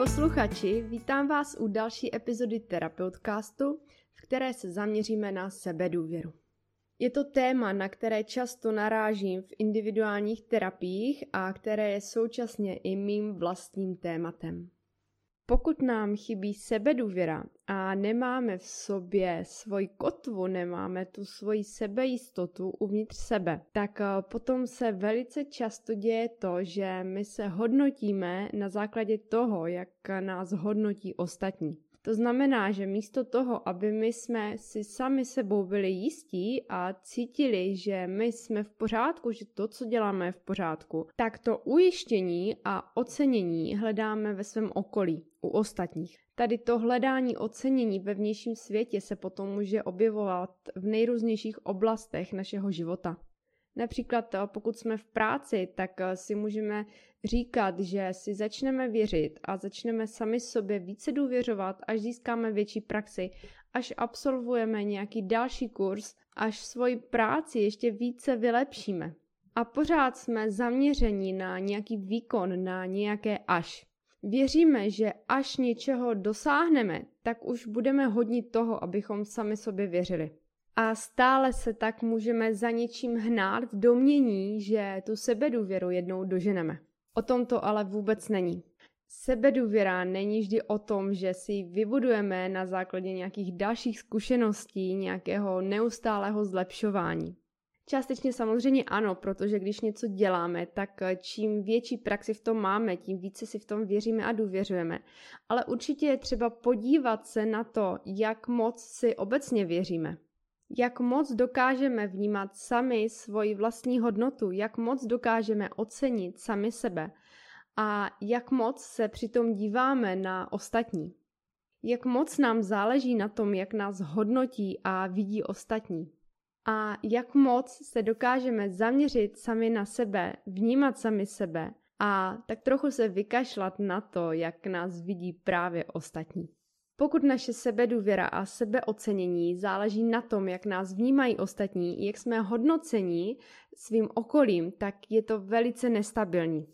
posluchači, vítám vás u další epizody Terapeutcastu, v které se zaměříme na sebedůvěru. Je to téma, na které často narážím v individuálních terapiích a které je současně i mým vlastním tématem. Pokud nám chybí sebedůvěra a nemáme v sobě svoji kotvu, nemáme tu svoji sebejistotu uvnitř sebe, tak eh, potom se velice často děje to, že my se hodnotíme na základě toho, jak nás hodnotí ostatní. To znamená, že místo toho, aby my jsme si sami sebou byli jistí a cítili, že my jsme v pořádku, že to, co děláme, je v pořádku, tak to ujištění a ocenění hledáme ve svém okolí, u ostatních. Tady to hledání ocenění ve vnějším světě se potom může objevovat v nejrůznějších oblastech našeho života. Například eh, pokud jsme v práci, tak eh, si můžeme říkat, že si začneme věřit a začneme sami sobě více důvěřovat, až získáme větší praxi, až absolvujeme nějaký další kurz, až svoji práci ještě více vylepšíme. A pořád jsme zaměření na nějaký výkon, na nějaké až. Věříme, že až něčeho dosáhneme, tak už budeme hodnit toho, abychom sami sobě věřili a stále se tak můžeme za něčím hnát v domění, že tu sebedůvěru jednou doženeme. O tom to ale vůbec není. Sebedůvěra není vždy o tom, že si vybudujeme na základě nějakých dalších zkušeností, nějakého neustálého zlepšování. Částečně samozřejmě ano, protože když něco děláme, tak čím větší praxi v tom máme, tím více si v tom věříme a důvěřujeme. Ale určitě je třeba podívat se na to, jak moc si obecně věříme jak moc dokážeme vnímat sami svoji vlastní hodnotu, jak moc dokážeme ocenit sami sebe a jak moc se přitom díváme na ostatní. Jak moc nám záleží na tom, jak nás hodnotí a vidí ostatní. A jak moc se dokážeme zaměřit sami na sebe, vnímat sami sebe a tak trochu se vykašlat na to, jak nás vidí právě ostatní. Pokud naše sebedůvěra a sebeocenění záleží na tom, jak nás vnímají ostatní, jak jsme hodnocení svým okolím, tak je to velice nestabilní.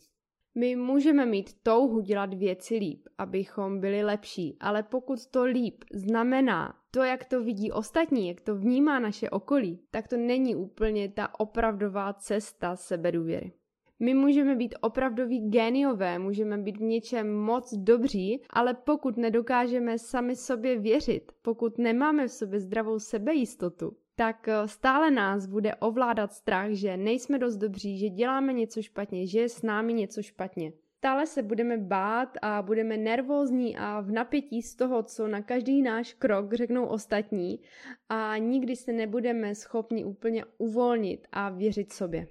My můžeme mít touhu dělat věci líp, abychom byli lepší, ale pokud to líp znamená to, jak to vidí ostatní, jak to vnímá naše okolí, tak to není úplně ta opravdová cesta sebedůvěry. My můžeme být opravdoví géniové, můžeme být v něčem moc dobří, ale pokud nedokážeme sami sobě věřit, pokud nemáme v sobě zdravou sebejistotu, tak eh, stále nás bude ovládat strach, že nejsme dost dobří, že děláme něco špatně, že je s námi něco špatně. Stále se budeme bát a budeme nervózní a v napětí z toho, co na každý náš krok řeknou ostatní a nikdy se nebudeme schopni úplně uvolnit a věřit sobě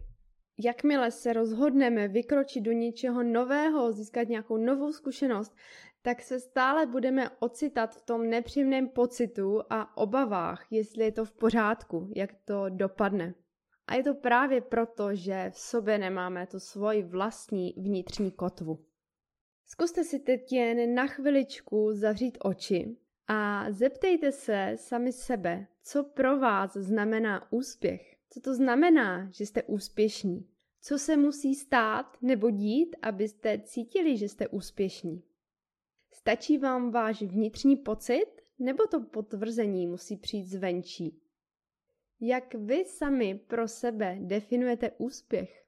jakmile se rozhodneme vykročit do něčeho nového, získat nějakou novou zkušenost, tak se stále budeme ocitat v tom nepříjemném pocitu a obavách, jestli je to v pořádku, jak to dopadne. A je to právě proto, že v sobě nemáme tu svoji vlastní vnitřní kotvu. Zkuste si teď jen na chviličku zavřít oči a zeptejte se sami sebe, co pro vás znamená úspěch. Co to znamená, že jste úspěšní? Co se musí stát nebo dít, abyste cítili, že jste úspěšní? Stačí vám váš vnitřní pocit, nebo to potvrzení musí přijít zvenčí? Jak vy sami pro sebe definujete úspěch?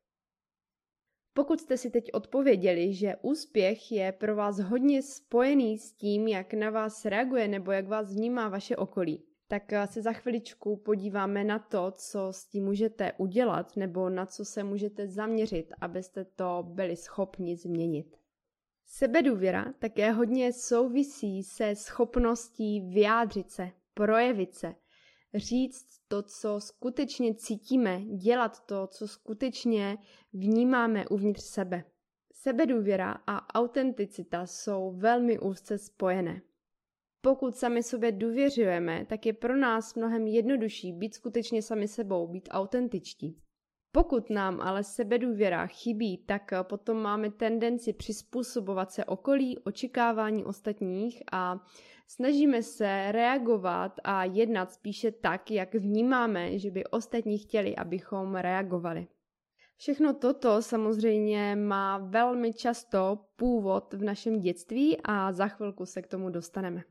Pokud jste si teď odpověděli, že úspěch je pro vás hodně spojený s tím, jak na vás reaguje nebo jak vás vnímá vaše okolí, tak eh, se za chviličku podíváme na to, co s tím můžete udělat nebo na co se můžete zaměřit, abyste to byli schopni změnit. Sebedůvěra také hodně souvisí se schopností vyjádřit se, projevit se, říct to, co skutečně cítíme, dělat to, co skutečně vnímáme uvnitř sebe. Sebedůvěra a autenticita jsou velmi úzce spojené. Pokud sami sobě důvěřujeme, tak je pro nás mnohem jednodušší být skutečně sami sebou, být autentičtí. Pokud nám ale sebedůvěra chybí, tak potom máme tendenci přizpůsobovat se okolí, očekávání ostatních a snažíme se reagovat a jednat spíše tak, jak vnímáme, že by ostatní chtěli, abychom reagovali. Všechno toto samozřejmě má velmi často původ v našem dětství a za chvilku se k tomu dostaneme.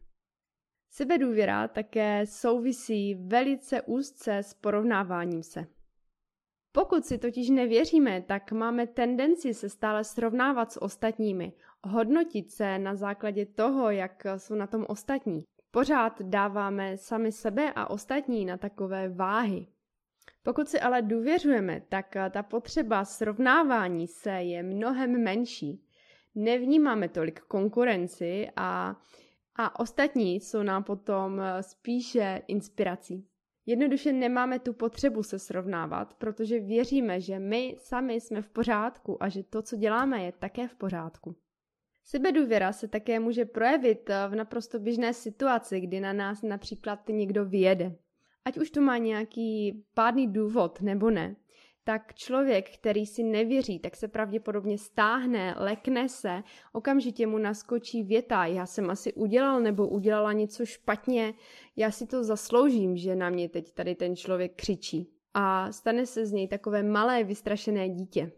Sebedůvěra také souvisí velice úzce s porovnáváním se. Pokud si totiž nevěříme, tak máme tendenci se stále srovnávat s ostatními, hodnotit se na základě toho, jak jsou na tom ostatní. Pořád dáváme sami sebe a ostatní na takové váhy. Pokud si ale důvěřujeme, tak ta potřeba srovnávání se je mnohem menší. Nevnímáme tolik konkurenci a, a ostatní jsou nám potom spíše inspirací. Jednoduše nemáme tu potřebu se srovnávat, protože věříme, že my sami jsme v pořádku a že to, co děláme, je také v pořádku. Sebedůvěra se také může projevit v naprosto běžné situaci, kdy na nás například někdo vyjede. Ať už to má nějaký pádný důvod nebo ne, tak člověk, který si nevěří, tak se pravděpodobně stáhne, lekne se, okamžitě mu naskočí věta, já jsem asi udělal nebo udělala něco špatně, já si to zasloužím, že na mě teď tady ten člověk křičí. A stane se z něj takové malé vystrašené dítě.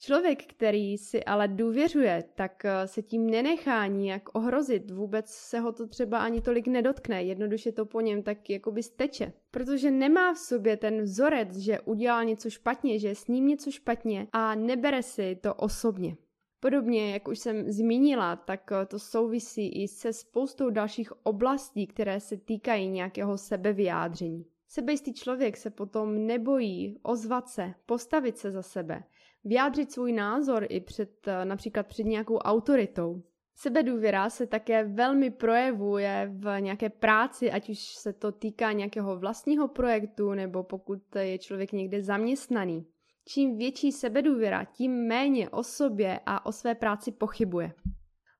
Člověk, který si ale důvěřuje, tak eh, se tím nenechá nijak ohrozit, vůbec se ho to třeba ani tolik nedotkne, jednoduše to po něm tak jakoby steče. Protože nemá v sobě ten vzorec, že udělal něco špatně, že je s ním něco špatně a nebere si to osobně. Podobně, jak už jsem zmínila, tak eh, to souvisí i se spoustou dalších oblastí, které se týkají nějakého sebevyjádření. Sebejistý člověk se potom nebojí ozvat se, postavit se za sebe – vyjádřit svůj názor i před eh, například před nějakou autoritou. Sebedůvěra se také velmi projevuje v nějaké práci, ať už se to týká nějakého vlastního projektu nebo pokud je člověk někde zaměstnaný. Čím větší sebedůvěra, tím méně o sobě a o své práci pochybuje.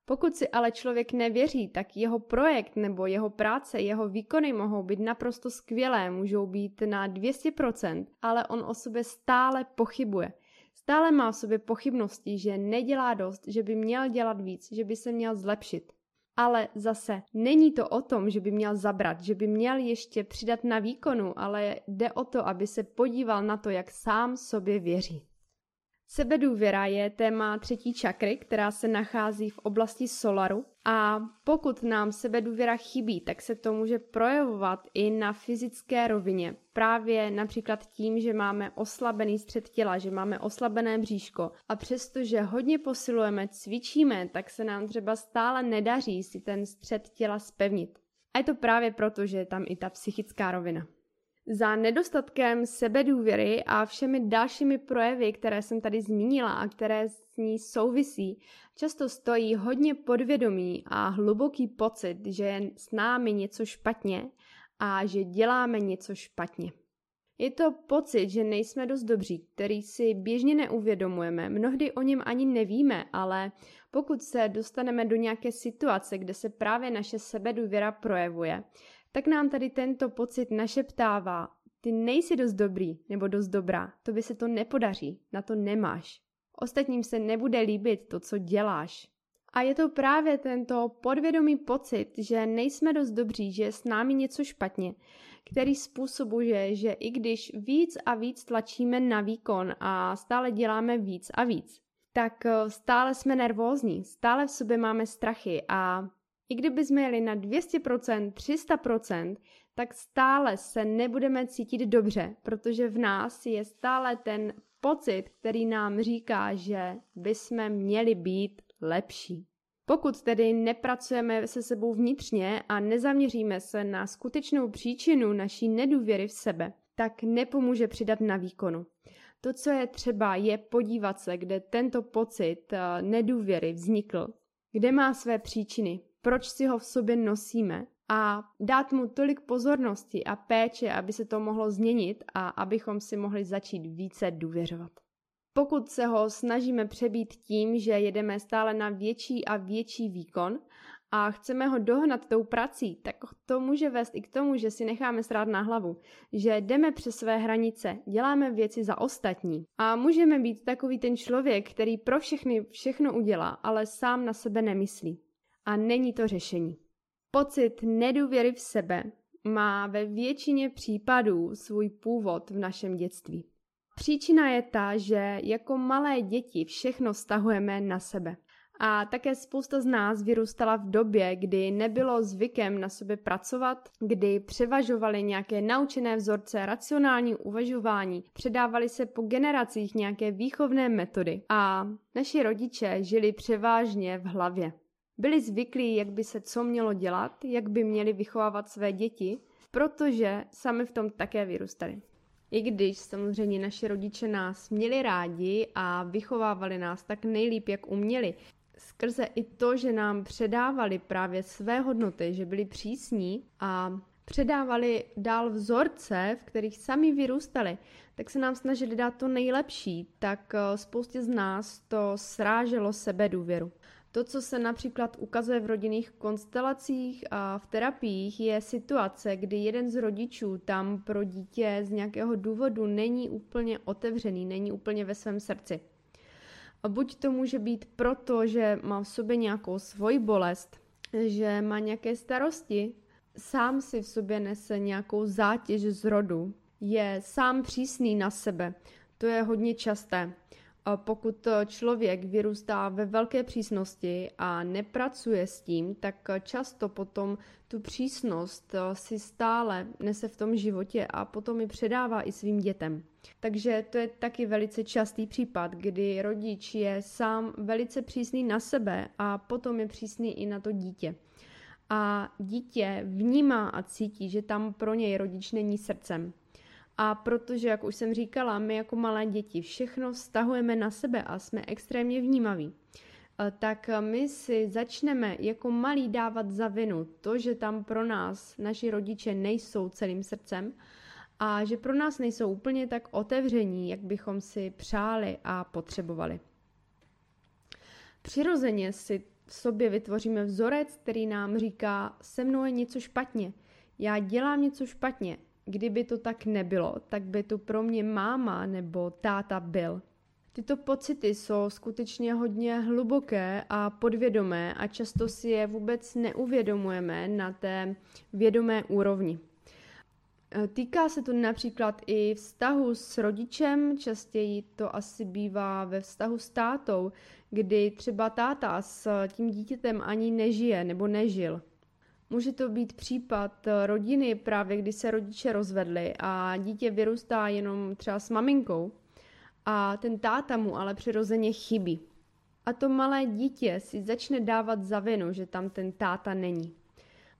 Pokud si ale člověk nevěří, tak jeho projekt nebo jeho práce, jeho výkony mohou být naprosto skvělé, můžou být na 200%, ale on o sobě stále pochybuje. Stále má v sobě pochybnosti, že nedělá dost, že by měl dělat víc, že by se měl zlepšit. Ale zase není to o tom, že by měl zabrat, že by měl ještě přidat na výkonu, ale jde o to, aby se podíval na to, jak sám sobě věří. Sebedůvěra je téma třetí čakry, která se nachází v oblasti solaru a pokud nám sebedůvěra chybí, tak se to může projevovat i na fyzické rovině. Právě například tím, že máme oslabený střed těla, že máme oslabené bříško a přestože hodně posilujeme, cvičíme, tak se nám třeba stále nedaří si ten střed těla spevnit. A je to právě proto, že je tam i ta psychická rovina. Za nedostatkem sebedůvěry a všemi dalšími projevy, které jsem tady zmínila a které s ní souvisí, často stojí hodně podvědomí a hluboký pocit, že je s námi něco špatně a že děláme něco špatně. Je to pocit, že nejsme dost dobří, který si běžně neuvědomujeme, mnohdy o něm ani nevíme, ale pokud se dostaneme do nějaké situace, kde se právě naše sebedůvěra projevuje, tak nám tady tento pocit našeptává, ty nejsi dost dobrý nebo dost dobrá, to by se to nepodaří, na to nemáš. Ostatním se nebude líbit to, co děláš. A je to právě tento podvědomý pocit, že nejsme dost dobří, že je s námi něco špatně, který způsobuje, že i když víc a víc tlačíme na výkon a stále děláme víc a víc, tak eh, stále jsme nervózní, stále v sobě máme strachy a i kdyby jsme jeli na 200%, 300%, tak stále se nebudeme cítit dobře, protože v nás je stále ten pocit, který nám říká, že bychom měli být lepší. Pokud tedy nepracujeme se sebou vnitřně a nezaměříme se na skutečnou příčinu naší nedůvěry v sebe, tak nepomůže přidat na výkonu. To, co je třeba, je podívat se, kde tento pocit eh, nedůvěry vznikl, kde má své příčiny, proč si ho v sobě nosíme a dát mu tolik pozornosti a péče, aby se to mohlo změnit a abychom si mohli začít více důvěřovat. Pokud se ho snažíme přebít tím, že jedeme stále na větší a větší výkon a chceme ho dohnat tou prací, tak to může vést i k tomu, že si necháme srát na hlavu, že jdeme přes své hranice, děláme věci za ostatní a můžeme být takový ten člověk, který pro všechny všechno udělá, ale sám na sebe nemyslí. A není to řešení. Pocit nedůvěry v sebe má ve většině případů svůj původ v našem dětství. Příčina je ta, že jako malé děti všechno stahujeme na sebe. A také spousta z nás vyrůstala v době, kdy nebylo zvykem na sobě pracovat, kdy převažovaly nějaké naučené vzorce, racionální uvažování, předávali se po generacích nějaké výchovné metody a naši rodiče žili převážně v hlavě. Byli zvyklí, jak by se co mělo dělat, jak by měli vychovávat své děti, protože sami v tom také vyrůstali. I když samozřejmě naši rodiče nás měli rádi a vychovávali nás tak nejlíp, jak uměli, skrze i to, že nám předávali právě své hodnoty, že byli přísní a předávali dál vzorce, v kterých sami vyrůstali, tak se nám snažili dát to nejlepší, tak eh, spoustě z nás to sráželo sebe důvěru. To, co se například ukazuje v rodinných konstelacích a v terapiích, je situace, kdy jeden z rodičů tam pro dítě z nějakého důvodu není úplně otevřený, není úplně ve svém srdci. A buď to může být proto, že má v sobě nějakou svoji bolest, že má nějaké starosti, sám si v sobě nese nějakou zátěž z rodu, je sám přísný na sebe. To je hodně časté. Pokud člověk vyrůstá ve velké přísnosti a nepracuje s tím, tak často potom tu přísnost si stále nese v tom životě a potom ji předává i svým dětem. Takže to je taky velice častý případ, kdy rodič je sám velice přísný na sebe a potom je přísný i na to dítě. A dítě vnímá a cítí, že tam pro něj rodič není srdcem. A protože, jak už jsem říkala, my jako malé děti všechno stahujeme na sebe a jsme extrémně vnímaví, eh, tak my si začneme jako malí dávat za vinu to, že tam pro nás naši rodiče nejsou celým srdcem a že pro nás nejsou úplně tak otevření, jak bychom si přáli a potřebovali. Přirozeně si v sobě vytvoříme vzorec, který nám říká, se mnou je něco špatně, já dělám něco špatně, Kdyby to tak nebylo, tak by tu pro mě máma nebo táta byl. Tyto pocity jsou skutečně hodně hluboké a podvědomé a často si je vůbec neuvědomujeme na té vědomé úrovni. E, týká se to například i vztahu s rodičem, častěji to asi bývá ve vztahu s tátou, kdy třeba táta s tím dítětem ani nežije nebo nežil. Může to být případ eh, rodiny právě, kdy se rodiče rozvedli a dítě vyrůstá jenom třeba s maminkou a ten táta mu ale přirozeně chybí. A to malé dítě si začne dávat za vinu, že tam ten táta není.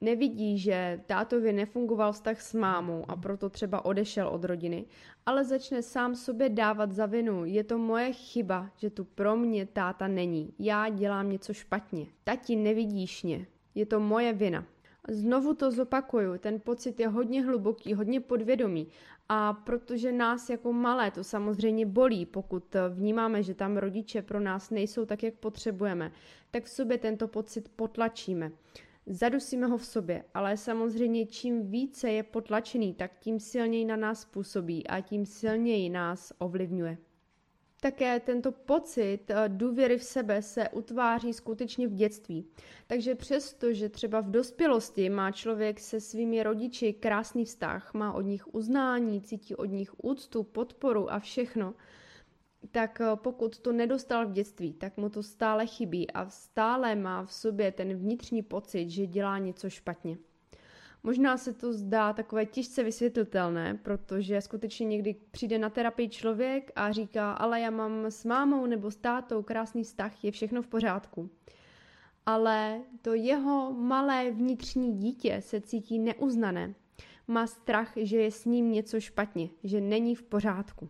Nevidí, že tátovi nefungoval vztah s mámou a proto třeba odešel od rodiny, ale začne sám sobě dávat za vinu. Je to moje chyba, že tu pro mě táta není. Já dělám něco špatně. Tati, nevidíš mě. Je to moje vina. Znovu to zopakuju, ten pocit je hodně hluboký, hodně podvědomý a protože nás jako malé to samozřejmě bolí, pokud vnímáme, že tam rodiče pro nás nejsou tak, jak potřebujeme, tak v sobě tento pocit potlačíme. Zadusíme ho v sobě, ale samozřejmě čím více je potlačený, tak tím silněji na nás působí a tím silněji nás ovlivňuje. Také tento pocit eh, důvěry v sebe se utváří skutečně v dětství. Takže přesto, že třeba v dospělosti má člověk se svými rodiči krásný vztah, má od nich uznání, cítí od nich úctu, podporu a všechno, tak eh, pokud to nedostal v dětství, tak mu to stále chybí a stále má v sobě ten vnitřní pocit, že dělá něco špatně. Možná se to zdá takové těžce vysvětlitelné, protože skutečně někdy přijde na terapii člověk a říká, ale já mám s mámou nebo s tátou krásný vztah, je všechno v pořádku. Ale to jeho malé vnitřní dítě se cítí neuznané. Má strach, že je s ním něco špatně, že není v pořádku.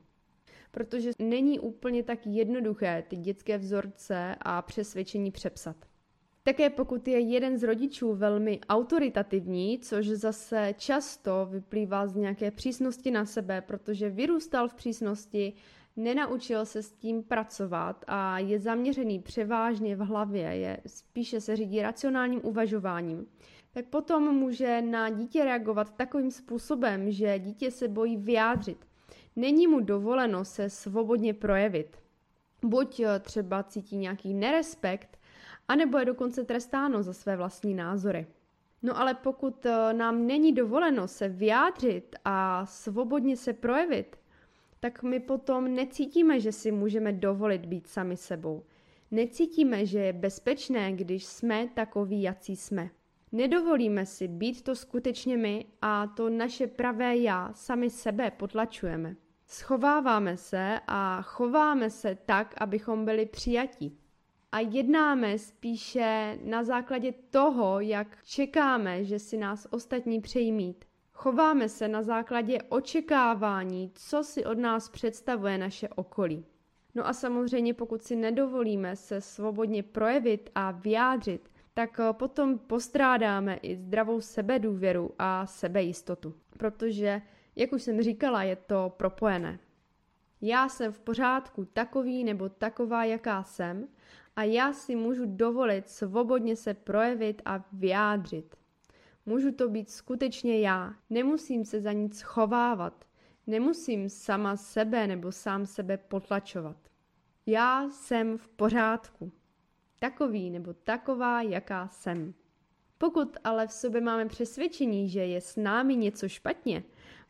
Protože není úplně tak jednoduché ty dětské vzorce a přesvědčení přepsat. Také pokud je jeden z rodičů velmi autoritativní, což zase často vyplývá z nějaké přísnosti na sebe, protože vyrůstal v přísnosti, nenaučil se s tím pracovat a je zaměřený převážně v hlavě, je spíše se řídí racionálním uvažováním, tak potom může na dítě reagovat takovým způsobem, že dítě se bojí vyjádřit. Není mu dovoleno se svobodně projevit. Buď třeba cítí nějaký nerespekt, anebo je dokonce trestáno za své vlastní názory. No ale pokud eh, nám není dovoleno se vyjádřit a svobodně se projevit, tak my potom necítíme, že si můžeme dovolit být sami sebou. Necítíme, že je bezpečné, když jsme takoví, jací jsme. Nedovolíme si být to skutečně my a to naše pravé já sami sebe potlačujeme. Schováváme se a chováme se tak, abychom byli přijatí. A jednáme spíše na základě toho, jak čekáme, že si nás ostatní přejí mít. Chováme se na základě očekávání, co si od nás představuje naše okolí. No a samozřejmě, pokud si nedovolíme se svobodně projevit a vyjádřit, tak eh, potom postrádáme i zdravou sebedůvěru a sebejistotu. Protože, jak už jsem říkala, je to propojené. Já jsem v pořádku takový nebo taková, jaká jsem a já si můžu dovolit svobodně se projevit a vyjádřit. Můžu to být skutečně já, nemusím se za nic chovávat, nemusím sama sebe nebo sám sebe potlačovat. Já jsem v pořádku. Takový nebo taková, jaká jsem. Pokud ale v sobě máme přesvědčení, že je s námi něco špatně,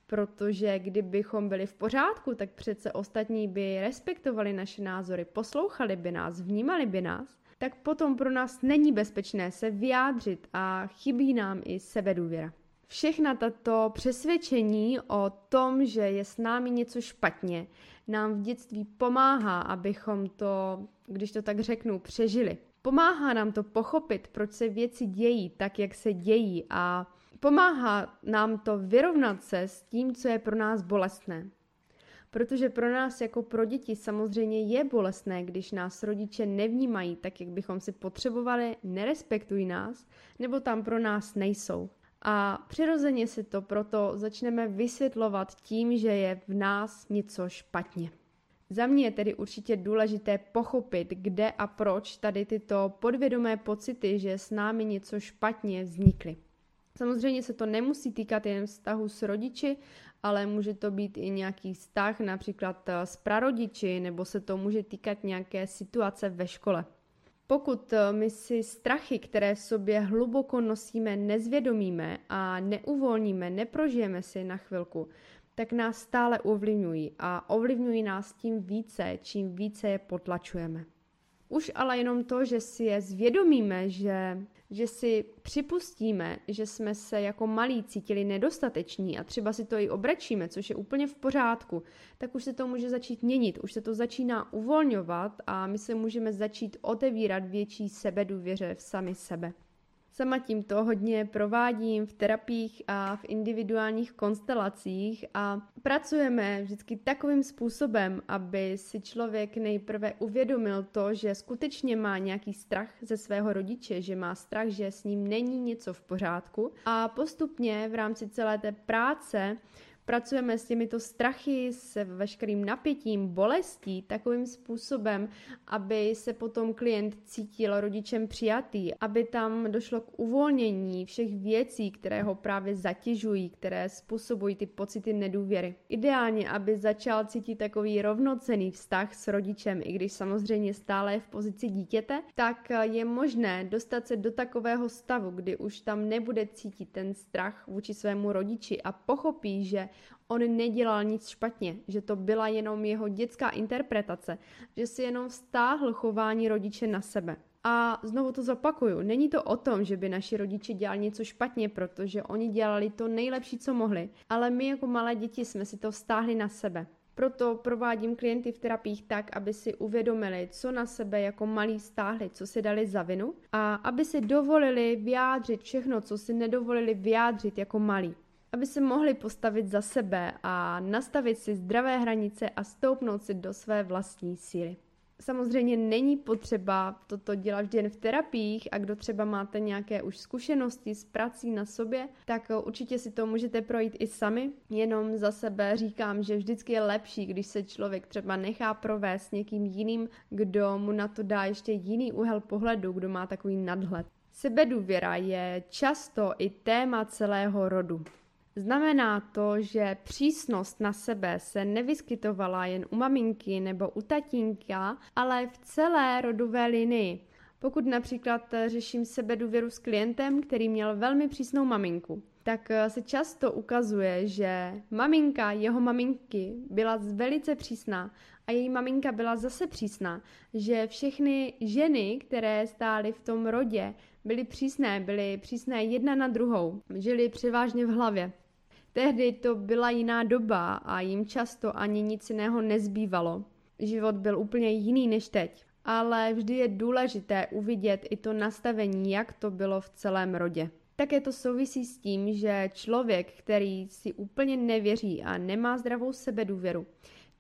protože kdybychom byli v pořádku, tak přece ostatní by respektovali naše názory, poslouchali by nás, vnímali by nás, tak potom pro nás není bezpečné se vyjádřit a chybí nám i sebedůvěra. Všechna tato přesvědčení o tom, že je s námi něco špatně, nám v dětství pomáhá, abychom to, když to tak řeknu, přežili. Pomáhá nám to pochopit, proč se věci dějí tak, jak se dějí a pomáhá nám to vyrovnat se s tím, co je pro nás bolestné. Protože pro nás jako pro děti samozřejmě je bolestné, když nás rodiče nevnímají tak, jak bychom si potřebovali, nerespektují nás, nebo tam pro nás nejsou. A přirozeně si to proto začneme vysvětlovat tím, že je v nás něco špatně. Za mě je tedy určitě důležité pochopit, kde a proč tady tyto podvědomé pocity, že s námi něco špatně vznikly. Samozřejmě se to nemusí týkat jen vztahu s rodiči, ale může to být i nějaký vztah například s prarodiči, nebo se to může týkat nějaké situace ve škole. Pokud eh, my si strachy, které v sobě hluboko nosíme, nezvědomíme a neuvolníme, neprožijeme si na chvilku, tak nás stále ovlivňují a ovlivňují nás tím více, čím více je potlačujeme. Už ale jenom to, že si je zvědomíme, že, že si připustíme, že jsme se jako malí cítili nedostateční a třeba si to i obrečíme, což je úplně v pořádku, tak už se to může začít měnit, už se to začíná uvolňovat a my se můžeme začít otevírat větší sebedůvěře v sami sebe. Sama tímto hodně provádím v terapiích a v individuálních konstelacích a pracujeme vždycky takovým způsobem, aby si člověk nejprve uvědomil to, že skutečně má nějaký strach ze svého rodiče, že má strach, že s ním není něco v pořádku. A postupně v rámci celé té práce pracujeme s těmito strachy, s veškerým napětím, bolestí takovým způsobem, aby se potom klient cítil rodičem přijatý, aby tam došlo k uvolnění všech věcí, které ho právě zatěžují, které způsobují ty pocity nedůvěry. Ideálně, aby začal cítit takový rovnocený vztah s rodičem, i když samozřejmě stále je v pozici dítěte, tak je možné dostat se do takového stavu, kdy už tam nebude cítit ten strach vůči svému rodiči a pochopí, že on nedělal nic špatně, že to byla jenom jeho dětská interpretace, že si jenom vztáhl chování rodiče na sebe. A znovu to zopakuju, není to o tom, že by naši rodiče dělali něco špatně, protože oni dělali to nejlepší, co mohli, ale my jako malé děti jsme si to vztáhli na sebe. Proto provádím klienty v terapiích tak, aby si uvědomili, co na sebe jako malí stáhli, co si dali za vinu a aby si dovolili vyjádřit všechno, co si nedovolili vyjádřit jako malí aby se mohli postavit za sebe a nastavit si zdravé hranice a stoupnout si do své vlastní síly. Samozřejmě není potřeba toto dělat vždy jen v terapiích a kdo třeba máte nějaké už zkušenosti s prací na sobě, tak určitě si to můžete projít i sami. Jenom za sebe říkám, že vždycky je lepší, když se člověk třeba nechá provést někým jiným, kdo mu na to dá ještě jiný úhel pohledu, kdo má takový nadhled. Sebedůvěra je často i téma celého rodu. Znamená to, že přísnost na sebe se nevyskytovala jen u maminky nebo u tatínka, ale v celé rodové linii. Pokud například řeším sebe důvěru s klientem, který měl velmi přísnou maminku, tak se často ukazuje, že maminka jeho maminky byla velice přísná a její maminka byla zase přísná, že všechny ženy, které stály v tom rodě, byly přísné, byly přísné jedna na druhou, žili převážně v hlavě. Tehdy to byla jiná doba a jim často ani nic jiného nezbývalo. Život byl úplně jiný než teď. Ale vždy je důležité uvidět i to nastavení, jak to bylo v celém rodě. Také to souvisí s tím, že člověk, který si úplně nevěří a nemá zdravou sebedůvěru,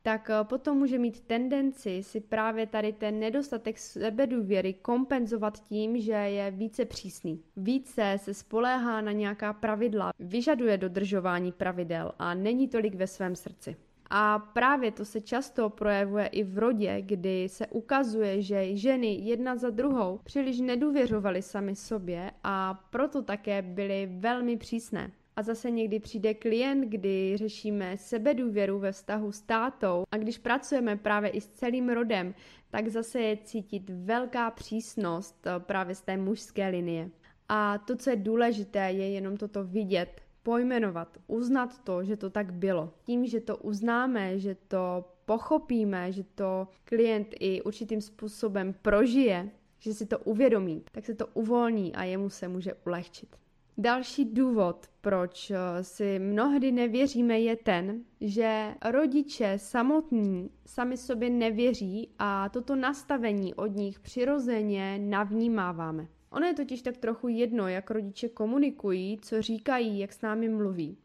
tak eh, potom může mít tendenci si právě tady ten nedostatek sebedůvěry kompenzovat tím, že je více přísný. Více se spoléhá na nějaká pravidla, vyžaduje dodržování pravidel a není tolik ve svém srdci. A právě to se často projevuje i v rodě, kdy se ukazuje, že ženy jedna za druhou příliš nedůvěřovaly sami sobě a proto také byly velmi přísné. A zase někdy přijde klient, kdy řešíme sebedůvěru ve vztahu s tátou a když pracujeme právě i s celým rodem, tak zase je cítit velká přísnost eh, právě z té mužské linie. A to, co je důležité, je jenom toto vidět, pojmenovat, uznat to, že to tak bylo. Tím, že to uznáme, že to pochopíme, že to klient i určitým způsobem prožije, že si to uvědomí, tak se to uvolní a jemu se může ulehčit. Další důvod, proč eh, si mnohdy nevěříme, je ten, že rodiče samotní sami sobě nevěří a toto nastavení od nich přirozeně navnímáváme. Ono je totiž tak trochu jedno, jak rodiče komunikují, co říkají, jak s námi mluví.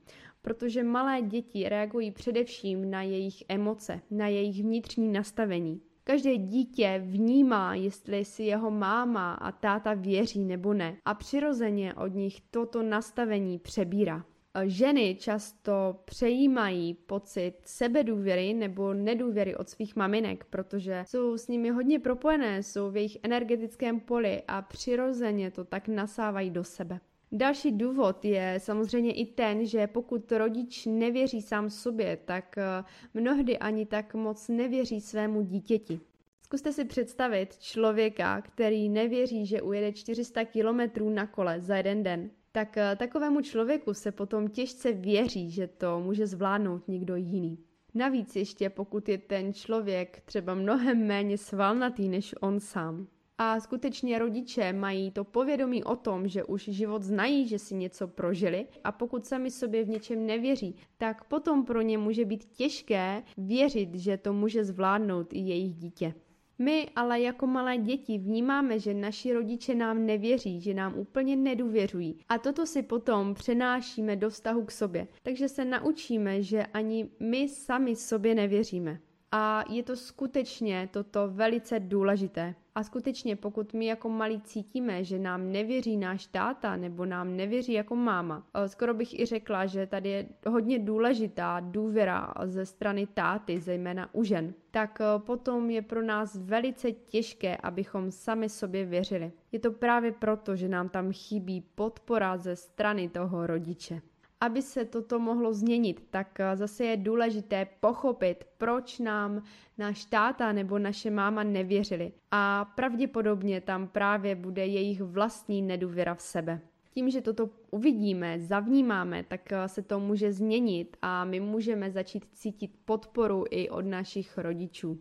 Protože malé děti reagují především na jejich emoce, na jejich vnitřní nastavení. Každé dítě vnímá, jestli si jeho máma a táta věří nebo ne a přirozeně od nich toto nastavení přebírá. Ženy často přejímají pocit sebedůvěry nebo nedůvěry od svých maminek, protože jsou s nimi hodně propojené, jsou v jejich energetickém poli a přirozeně to tak nasávají do sebe. Další důvod je samozřejmě i ten, že pokud rodič nevěří sám sobě, tak eh, mnohdy ani tak moc nevěří svému dítěti. Zkuste si představit člověka, který nevěří, že ujede 400 kilometrů na kole za jeden den. Tak eh, takovému člověku se potom těžce věří, že to může zvládnout někdo jiný. Navíc ještě pokud je ten člověk třeba mnohem méně svalnatý než on sám. A skutečně rodiče mají to povědomí o tom, že už život znají, že si něco prožili a pokud sami sobě v něčem nevěří, tak potom pro ně může být těžké věřit, že to může zvládnout i jejich dítě. My ale jako malé děti vnímáme, že naši rodiče nám nevěří, že nám úplně nedůvěřují. A toto si potom přenášíme do vztahu k sobě. Takže se naučíme, že ani my sami sobě nevěříme. A je to skutečně toto velice důležité. A skutečně, pokud my jako malí cítíme, že nám nevěří náš táta nebo nám nevěří jako máma, skoro bych i řekla, že tady je hodně důležitá důvěra ze strany táty, zejména u žen, tak potom je pro nás velice těžké, abychom sami sobě věřili. Je to právě proto, že nám tam chybí podpora ze strany toho rodiče aby se toto mohlo změnit, tak eh, zase je důležité pochopit, proč nám náš táta nebo naše máma nevěřili. A pravděpodobně tam právě bude jejich vlastní nedůvěra v sebe. Tím, že toto uvidíme, zavnímáme, tak eh, se to může změnit a my můžeme začít cítit podporu i od našich rodičů.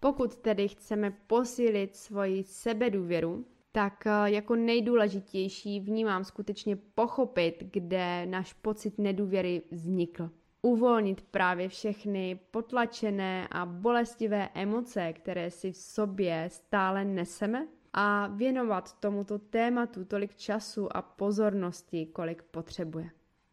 Pokud tedy chceme posílit svoji sebedůvěru, tak eh, jako nejdůležitější vnímám skutečně pochopit, kde náš pocit nedůvěry vznikl. Uvolnit právě všechny potlačené a bolestivé emoce, které si v sobě stále neseme a věnovat tomuto tématu tolik času a pozornosti, kolik potřebuje.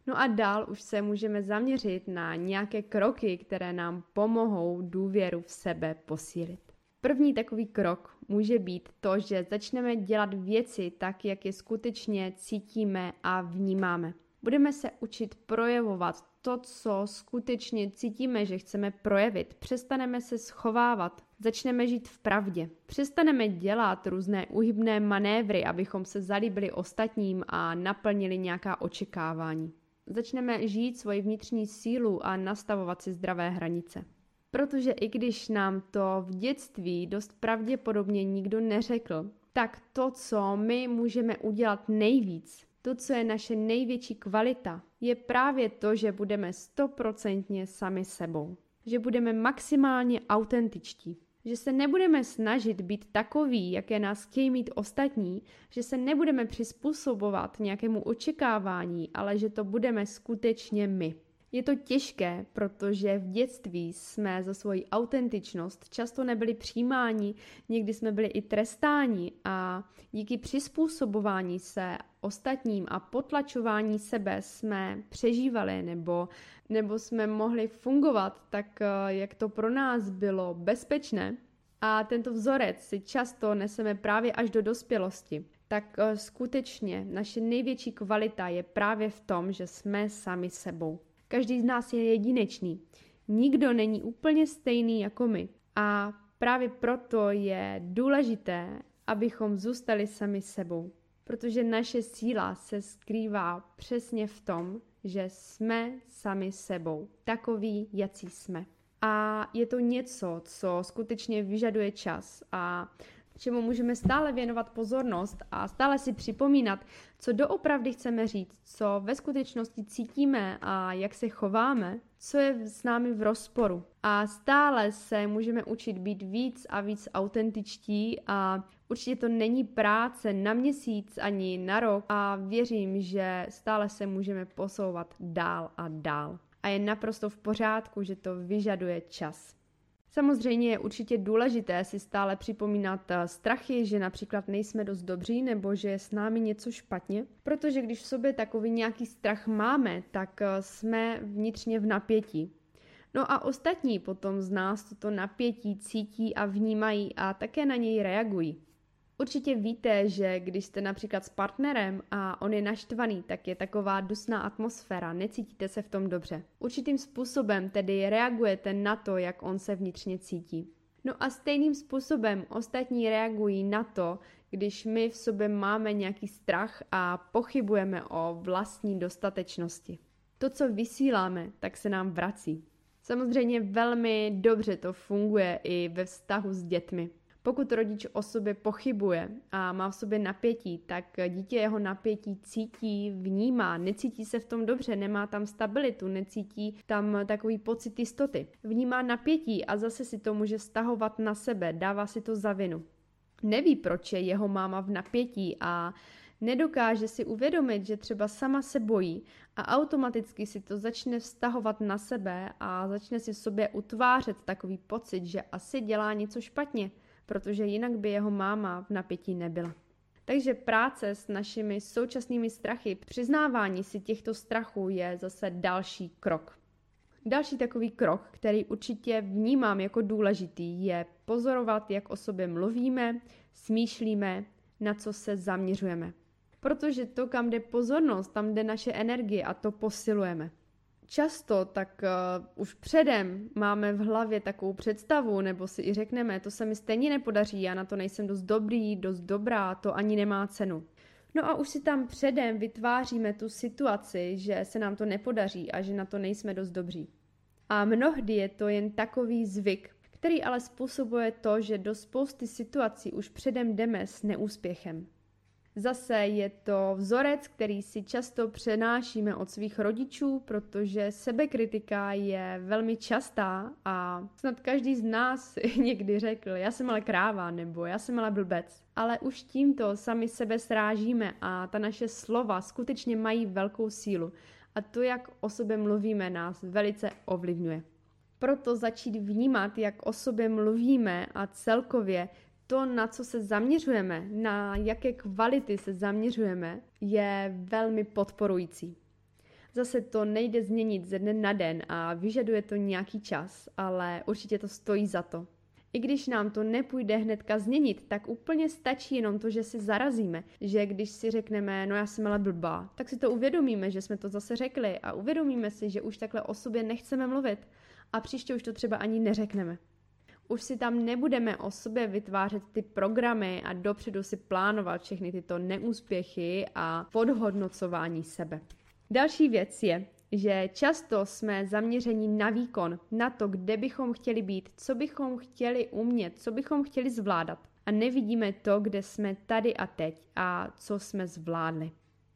No a dál už se můžeme zaměřit na nějaké kroky, které nám pomohou důvěru v sebe posílit. První takový krok může být to, že začneme dělat věci tak, jak je skutečně cítíme a vnímáme. Budeme se učit projevovat to, co skutečně cítíme, že chceme projevit. Přestaneme se schovávat, začneme žít v pravdě. Přestaneme dělat různé uhybné manévry, abychom se zalíbili ostatním a naplnili nějaká očekávání. Začneme žít svoji vnitřní sílu a nastavovat si zdravé hranice. Protože i když nám to v dětství dost pravděpodobně nikdo neřekl, tak to, co my můžeme udělat nejvíc, to, co je naše největší kvalita, je právě to, že budeme stoprocentně sami sebou. Že budeme maximálně autentičtí. Že se nebudeme snažit být takový, jaké nás chtějí mít ostatní, že se nebudeme přizpůsobovat nějakému očekávání, ale že to budeme skutečně my. Je to těžké, protože v dětství jsme za svoji autentičnost často nebyli přijímáni, někdy jsme byli i trestáni a díky přizpůsobování se ostatním a potlačování sebe jsme přežívali nebo, nebo jsme mohli fungovat tak, eh, jak to pro nás bylo bezpečné. A tento vzorec si často neseme právě až do dospělosti. Tak eh, skutečně naše největší kvalita je právě v tom, že jsme sami sebou. Každý z nás je jedinečný. Nikdo není úplně stejný jako my. A právě proto je důležité, abychom zůstali sami sebou. Protože naše síla se skrývá přesně v tom, že jsme sami sebou. Takový, jací jsme. A je to něco, co skutečně vyžaduje čas a čemu můžeme stále věnovat pozornost a stále si připomínat, co doopravdy chceme říct, co ve skutečnosti cítíme a jak se chováme, co je s námi v rozporu. A stále se můžeme učit být víc a víc autentičtí a určitě to není práce na měsíc ani na rok a věřím, že stále se můžeme posouvat dál a dál. A je naprosto v pořádku, že to vyžaduje čas. Samozřejmě je určitě důležité si stále připomínat eh, strachy, že například nejsme dost dobří nebo že je s námi něco špatně, protože když v sobě takový nějaký strach máme, tak eh, jsme vnitřně v napětí. No a ostatní potom z nás toto napětí cítí a vnímají a také na něj reagují. Určitě víte, že když jste například s partnerem a on je naštvaný, tak je taková dusná atmosféra, necítíte se v tom dobře. Určitým způsobem tedy reagujete na to, jak on se vnitřně cítí. No a stejným způsobem ostatní reagují na to, když my v sobě máme nějaký strach a pochybujeme o vlastní dostatečnosti. To, co vysíláme, tak se nám vrací. Samozřejmě velmi dobře to funguje i ve vztahu s dětmi. Pokud rodič o sobě pochybuje a má v sobě napětí, tak dítě jeho napětí cítí, vnímá, necítí se v tom dobře, nemá tam stabilitu, necítí tam takový pocit jistoty. Vnímá napětí a zase si to může stahovat na sebe, dává si to za vinu. Neví, proč je jeho máma v napětí a nedokáže si uvědomit, že třeba sama se bojí a automaticky si to začne vztahovat na sebe a začne si v sobě utvářet takový pocit, že asi dělá něco špatně – protože jinak by jeho máma v napětí nebyla. Takže práce s našimi současnými strachy, přiznávání si těchto strachů je zase další krok. Další takový krok, který určitě vnímám jako důležitý, je pozorovat, jak o sobě mluvíme, smýšlíme, na co se zaměřujeme. Protože to, kam jde pozornost, tam jde naše energie a to posilujeme často, tak uh, už předem máme v hlavě takovou představu, nebo si i řekneme, to se mi stejně nepodaří, já na to nejsem dost dobrý, dost dobrá, to ani nemá cenu. No a už si tam předem vytváříme tu situaci, že se nám to nepodaří a že na to nejsme dost dobří. A mnohdy je to jen takový zvyk, který ale způsobuje to, že do spousty situací už předem jdeme s neúspěchem. Zase je to vzorec, který si často přenášíme od svých rodičů, protože sebekritika je velmi častá a snad každý z nás někdy řekl, já jsem ale kráva nebo já jsem ale blbec. Ale už tímto sami sebe srážíme a ta naše slova skutečně mají velkou sílu a to, jak o sobě mluvíme, nás velice ovlivňuje. Proto začít vnímat, jak o sobě mluvíme a celkově to, na co se zaměřujeme, na jaké kvality se zaměřujeme, je velmi podporující. Zase to nejde změnit ze dne na den a vyžaduje to nějaký čas, ale určitě to stojí za to. I když nám to nepůjde hnedka změnit, tak úplně stačí jenom to, že si zarazíme, že když si řekneme, no já jsem ale blbá, tak si to uvědomíme, že jsme to zase řekli a uvědomíme si, že už takhle o sobě nechceme mluvit a příště už to třeba ani neřekneme. Už si tam nebudeme o sobě vytvářet ty programy a dopředu si plánovat všechny tyto neúspěchy a podhodnocování sebe. Další věc je, že často jsme zaměření na výkon, na to, kde bychom chtěli být, co bychom chtěli umět, co bychom chtěli zvládat. A nevidíme to, kde jsme tady a teď a co jsme zvládli.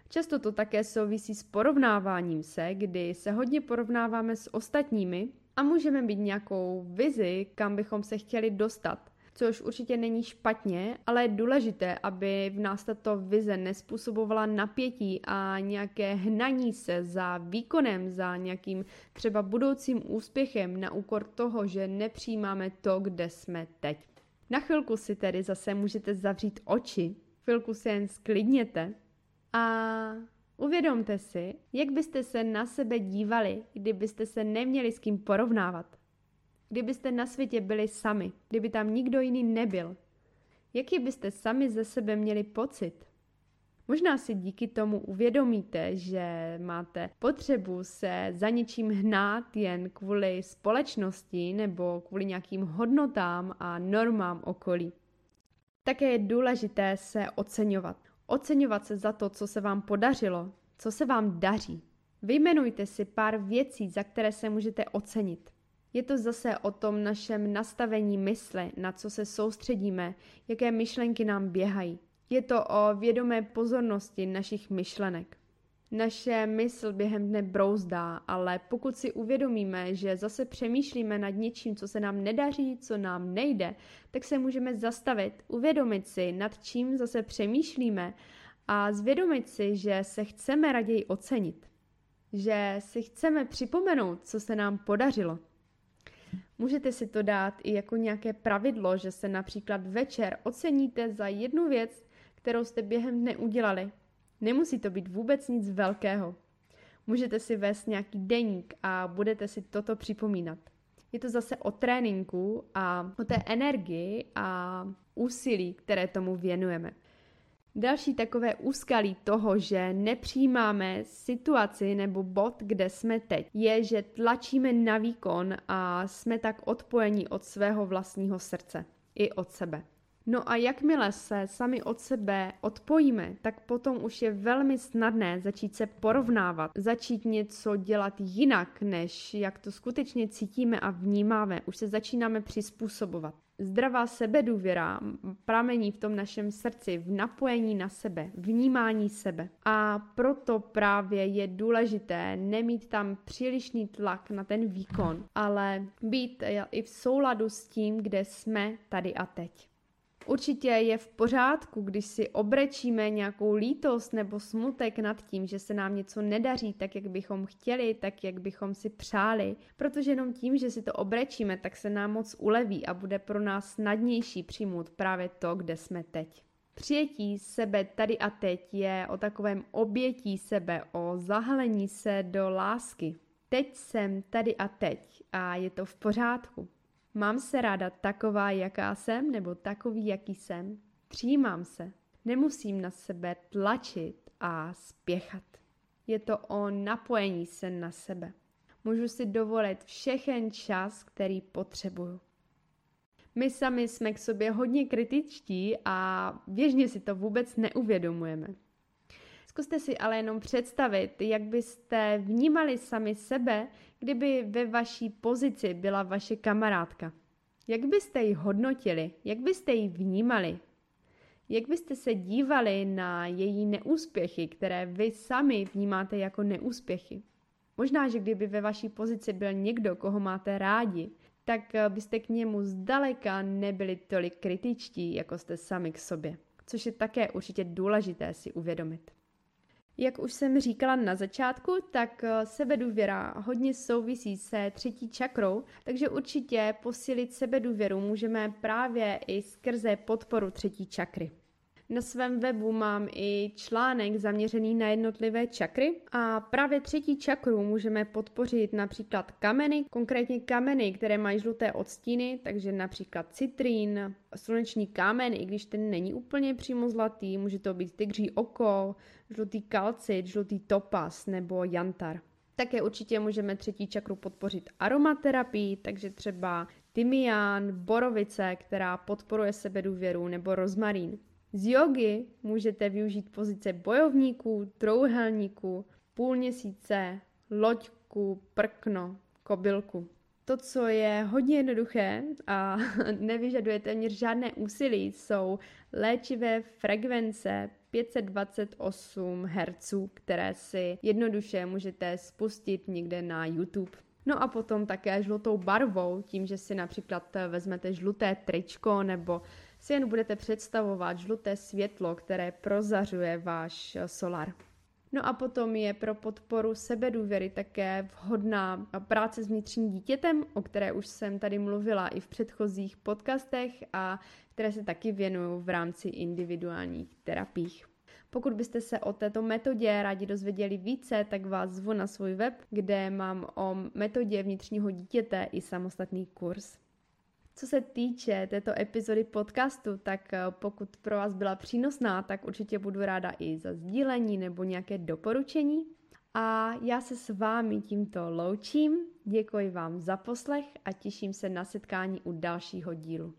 Často to také souvisí s porovnáváním se, kdy se hodně porovnáváme s ostatními a můžeme být nějakou vizi, kam bychom se chtěli dostat což určitě není špatně, ale je důležité, aby v nás tato vize nespůsobovala napětí a nějaké hnaní se za výkonem, za nějakým třeba budoucím úspěchem na úkor toho, že nepřijímáme to, kde jsme teď. Na chvilku si tedy zase můžete zavřít oči, chvilku se jen sklidněte a uvědomte si, jak byste se na sebe dívali, kdybyste se neměli s kým porovnávat. Kdybyste na světě byli sami, kdyby tam nikdo jiný nebyl, jaký byste sami ze sebe měli pocit? Možná si díky tomu uvědomíte, že máte potřebu se za něčím hnát jen kvůli společnosti nebo kvůli nějakým hodnotám a normám okolí. Také je důležité se oceňovat. Oceňovat se za to, co se vám podařilo, co se vám daří. Vyjmenujte si pár věcí, za které se můžete ocenit. Je to zase o tom našem nastavení mysle, na co se soustředíme, jaké myšlenky nám běhají. Je to o vědomé pozornosti našich myšlenek. Naše mysl během dne brouzdá, ale pokud si uvědomíme, že zase přemýšlíme nad něčím, co se nám nedaří, co nám nejde, tak se můžeme zastavit, uvědomit si, nad čím zase přemýšlíme a zvědomit si, že se chceme raději ocenit. Že si chceme připomenout, co se nám podařilo. Můžete si to dát i jako nějaké pravidlo, že se například večer oceníte za jednu věc, kterou jste během dne udělali. Nemusí to být vůbec nic velkého. Můžete si vést nějaký deník a budete si toto připomínat. Je to zase o tréninku a o té energii a úsilí, které tomu věnujeme. Další takové úskalí toho, že nepřijímáme situaci nebo bod, kde jsme teď, je, že tlačíme na výkon a jsme tak odpojení od svého vlastního srdce i od sebe. No a jakmile se sami od sebe odpojíme, tak potom už je velmi snadné začít se porovnávat, začít něco dělat jinak, než jak to skutečně cítíme a vnímáme. Už se začínáme přizpůsobovat. Zdravá sebedůvěra pramení v tom našem srdci, v napojení na sebe, vnímání sebe. A proto právě je důležité nemít tam přílišný tlak na ten výkon, ale být i v souladu s tím, kde jsme tady a teď. Určitě je v pořádku, když si obrečíme nějakou lítost nebo smutek nad tím, že se nám něco nedaří tak, jak bychom chtěli, tak, jak bychom si přáli, protože jenom tím, že si to obrečíme, tak se nám moc uleví a bude pro nás snadnější přijmout právě to, kde jsme teď. Přijetí sebe tady a teď je o takovém obětí sebe, o zahalení se do lásky. Teď jsem tady a teď a je to v pořádku. Mám se ráda taková, jaká jsem, nebo takový, jaký jsem. Přijímám se. Nemusím na sebe tlačit a spěchat. Je to o napojení se na sebe. Můžu si dovolit všechen čas, který potřebuju. My sami jsme k sobě hodně kritičtí a běžně si to vůbec neuvědomujeme. Zkuste si ale jenom představit, jak byste vnímali sami sebe, kdyby ve vaší pozici byla vaše kamarádka. Jak byste ji hodnotili? Jak byste ji vnímali? Jak byste se dívali na její neúspěchy, které vy sami vnímáte jako neúspěchy? Možná, že kdyby ve vaší pozici byl někdo, koho máte rádi, tak byste k němu zdaleka nebyli tolik kritičtí, jako jste sami k sobě. Což je také určitě důležité si uvědomit. Jak už jsem říkala na začátku, tak eh, sebedůvěra hodně souvisí se třetí čakrou, takže určitě posílit sebedůvěru můžeme právě i skrze podporu třetí čakry. Na svém webu mám i článek zaměřený na jednotlivé čakry a právě třetí čakru můžeme podpořit například kameny, konkrétně kameny, které mají žluté odstíny, takže například citrín, sluneční kámen, i když ten není úplně přímo zlatý, může to být tygří oko, žlutý kalcit, žlutý topas nebo jantar. Také určitě můžeme třetí čakru podpořit aromaterapii, takže třeba tymián, borovice, která podporuje sebedůvěru, nebo rozmarín. Z jogy můžete využít pozice bojovníků, trouhelníků, půlměsíce, loďku, prkno, kobylku. To, co je hodně jednoduché a nevyžaduje téměř žádné úsilí, jsou léčivé frekvence 528 Hz, které si jednoduše můžete spustit někde na YouTube. No a potom také žlutou barvou, tím, že si například vezmete žluté tričko nebo si jen budete představovat žluté světlo, které prozařuje váš solar. No a potom je pro podporu sebedůvěry také vhodná práce s vnitřním dítětem, o které už jsem tady mluvila i v předchozích podcastech a které se taky věnují v rámci individuálních terapií. Pokud byste se o této metodě rádi dozvěděli více, tak vás zvu na svůj web, kde mám o metodě vnitřního dítěte i samostatný kurz. Co se týče této epizody podcastu, tak eh, pokud pro vás byla přínosná, tak určitě budu ráda i za sdílení nebo nějaké doporučení. A já se s vámi tímto loučím, děkuji vám za poslech a těším se na setkání u dalšího dílu.